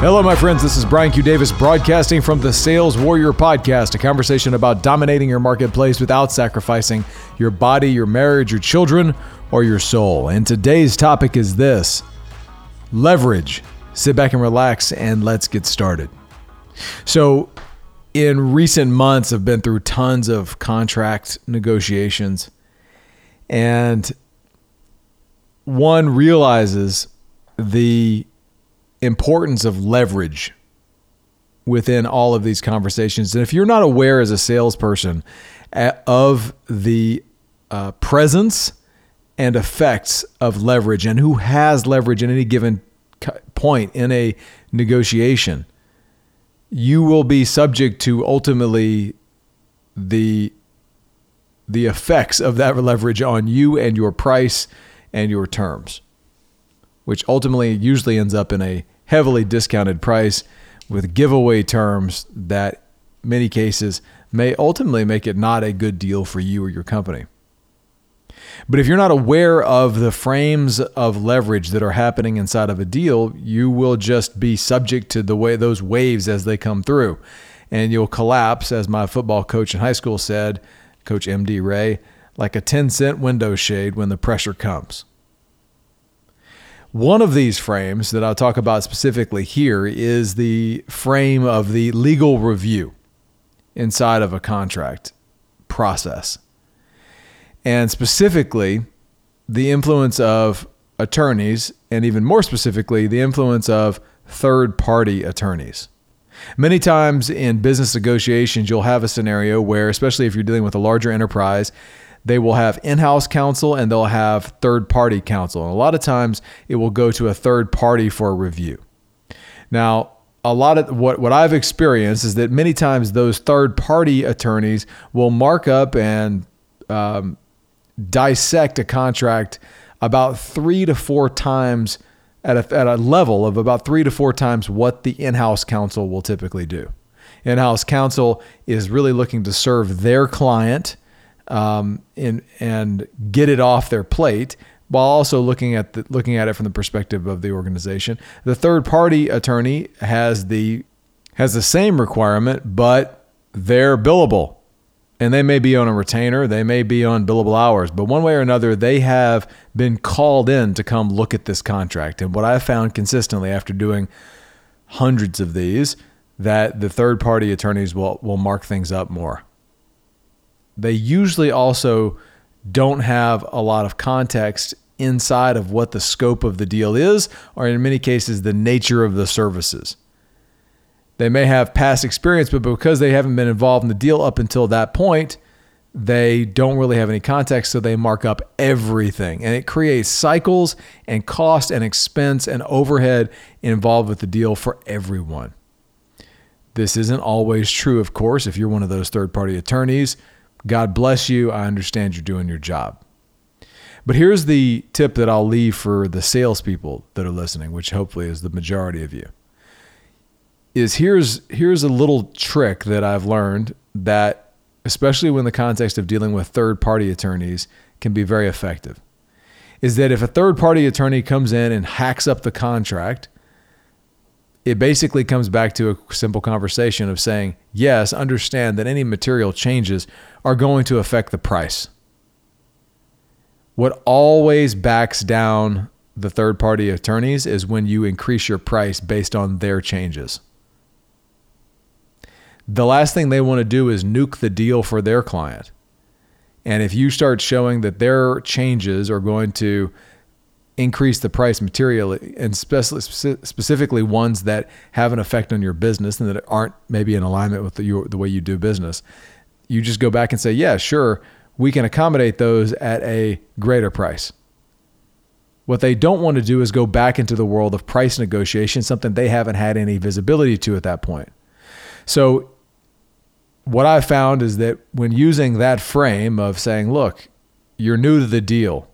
Hello, my friends. This is Brian Q. Davis broadcasting from the Sales Warrior Podcast, a conversation about dominating your marketplace without sacrificing your body, your marriage, your children, or your soul. And today's topic is this leverage. Sit back and relax, and let's get started. So, in recent months, I've been through tons of contract negotiations, and one realizes the importance of leverage within all of these conversations. And if you're not aware as a salesperson of the uh, presence and effects of leverage and who has leverage at any given point in a negotiation, you will be subject to ultimately the the effects of that leverage on you and your price and your terms which ultimately usually ends up in a heavily discounted price with giveaway terms that many cases may ultimately make it not a good deal for you or your company. But if you're not aware of the frames of leverage that are happening inside of a deal, you will just be subject to the way those waves as they come through. And you'll collapse, as my football coach in high school said, Coach MD Ray, like a 10 cent window shade when the pressure comes. One of these frames that I'll talk about specifically here is the frame of the legal review inside of a contract process. And specifically, the influence of attorneys, and even more specifically, the influence of third party attorneys. Many times in business negotiations, you'll have a scenario where, especially if you're dealing with a larger enterprise, they will have in-house counsel and they'll have third-party counsel. And a lot of times it will go to a third party for review. Now, a lot of what, what I've experienced is that many times those third party attorneys will mark up and um, dissect a contract about three to four times at a, at a level of about three to four times what the in house counsel will typically do. In house counsel is really looking to serve their client um, and and get it off their plate while also looking at the, looking at it from the perspective of the organization. The third party attorney has the has the same requirement, but they're billable. And they may be on a retainer, they may be on billable hours, but one way or another, they have been called in to come look at this contract. And what I've found consistently after doing hundreds of these, that the third party attorneys will, will mark things up more they usually also don't have a lot of context inside of what the scope of the deal is, or in many cases, the nature of the services. They may have past experience, but because they haven't been involved in the deal up until that point, they don't really have any context, so they mark up everything. And it creates cycles and cost and expense and overhead involved with the deal for everyone. This isn't always true, of course, if you're one of those third party attorneys God bless you. I understand you're doing your job. But here's the tip that I'll leave for the salespeople that are listening, which hopefully is the majority of you. Is here's here's a little trick that I've learned that, especially when the context of dealing with third party attorneys, can be very effective. Is that if a third party attorney comes in and hacks up the contract, it basically comes back to a simple conversation of saying, yes, understand that any material changes are going to affect the price. What always backs down the third party attorneys is when you increase your price based on their changes. The last thing they want to do is nuke the deal for their client. And if you start showing that their changes are going to increase the price materially and specifically ones that have an effect on your business and that aren't maybe in alignment with the, your, the way you do business, you just go back and say, yeah, sure, we can accommodate those at a greater price. What they don't want to do is go back into the world of price negotiation, something they haven't had any visibility to at that point. So, what I found is that when using that frame of saying, look, you're new to the deal,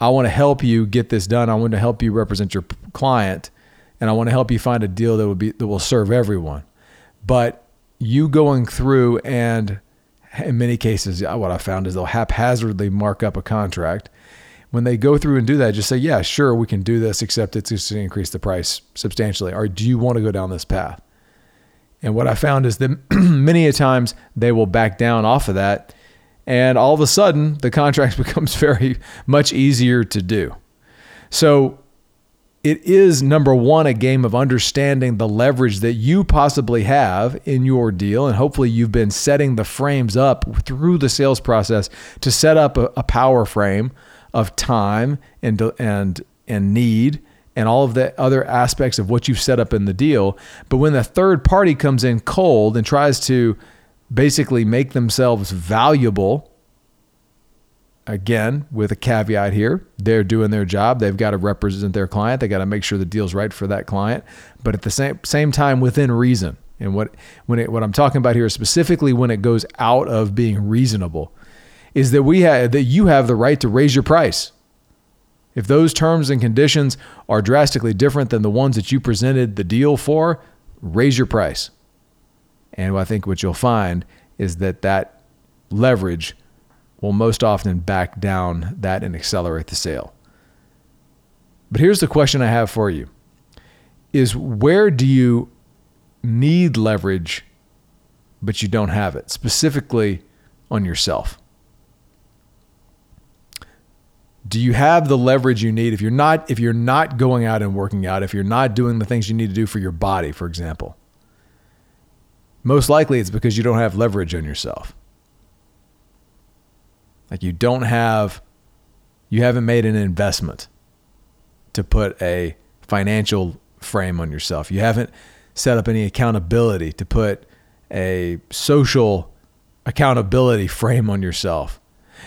I want to help you get this done. I want to help you represent your client, and I want to help you find a deal that will be that will serve everyone. But you going through and in many cases, what I found is they'll haphazardly mark up a contract when they go through and do that, just say, yeah, sure, we can do this, except it's just to increase the price substantially. Or do you want to go down this path? And what I found is that many a times they will back down off of that. And all of a sudden, the contract becomes very much easier to do. So it is number one, a game of understanding the leverage that you possibly have in your deal. And hopefully, you've been setting the frames up through the sales process to set up a, a power frame of time and, and, and need and all of the other aspects of what you've set up in the deal. But when the third party comes in cold and tries to basically make themselves valuable again, with a caveat here, they're doing their job. They've got to represent their client. They got to make sure the deal's right for that client, but at the same same time within reason. And what when it, what I'm talking about here is specifically when it goes out of being reasonable, is that we have that you have the right to raise your price. If those terms and conditions are drastically different than the ones that you presented the deal for, raise your price. And I think what you'll find is that that leverage will most often back down that and accelerate the sale. But here's the question I have for you is where do you need leverage but you don't have it specifically on yourself? Do you have the leverage you need if you're not if you're not going out and working out, if you're not doing the things you need to do for your body, for example? Most likely it's because you don't have leverage on yourself. Like you don't have, you haven't made an investment to put a financial frame on yourself. You haven't set up any accountability to put a social accountability frame on yourself.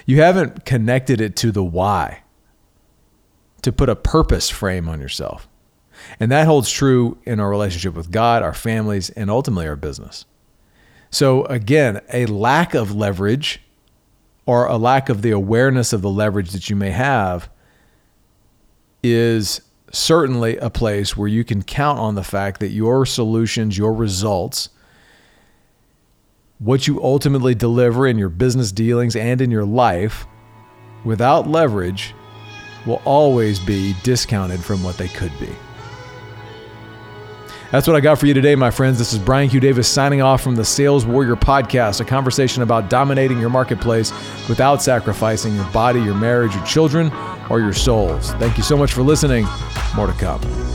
You haven't connected it to the why to put a purpose frame on yourself. And that holds true in our relationship with God, our families, and ultimately our business. So, again, a lack of leverage or a lack of the awareness of the leverage that you may have is certainly a place where you can count on the fact that your solutions, your results, what you ultimately deliver in your business dealings and in your life without leverage will always be discounted from what they could be. That's what I got for you today, my friends. This is Brian Q. Davis signing off from the Sales Warrior Podcast, a conversation about dominating your marketplace without sacrificing your body, your marriage, your children, or your souls. Thank you so much for listening. More to come.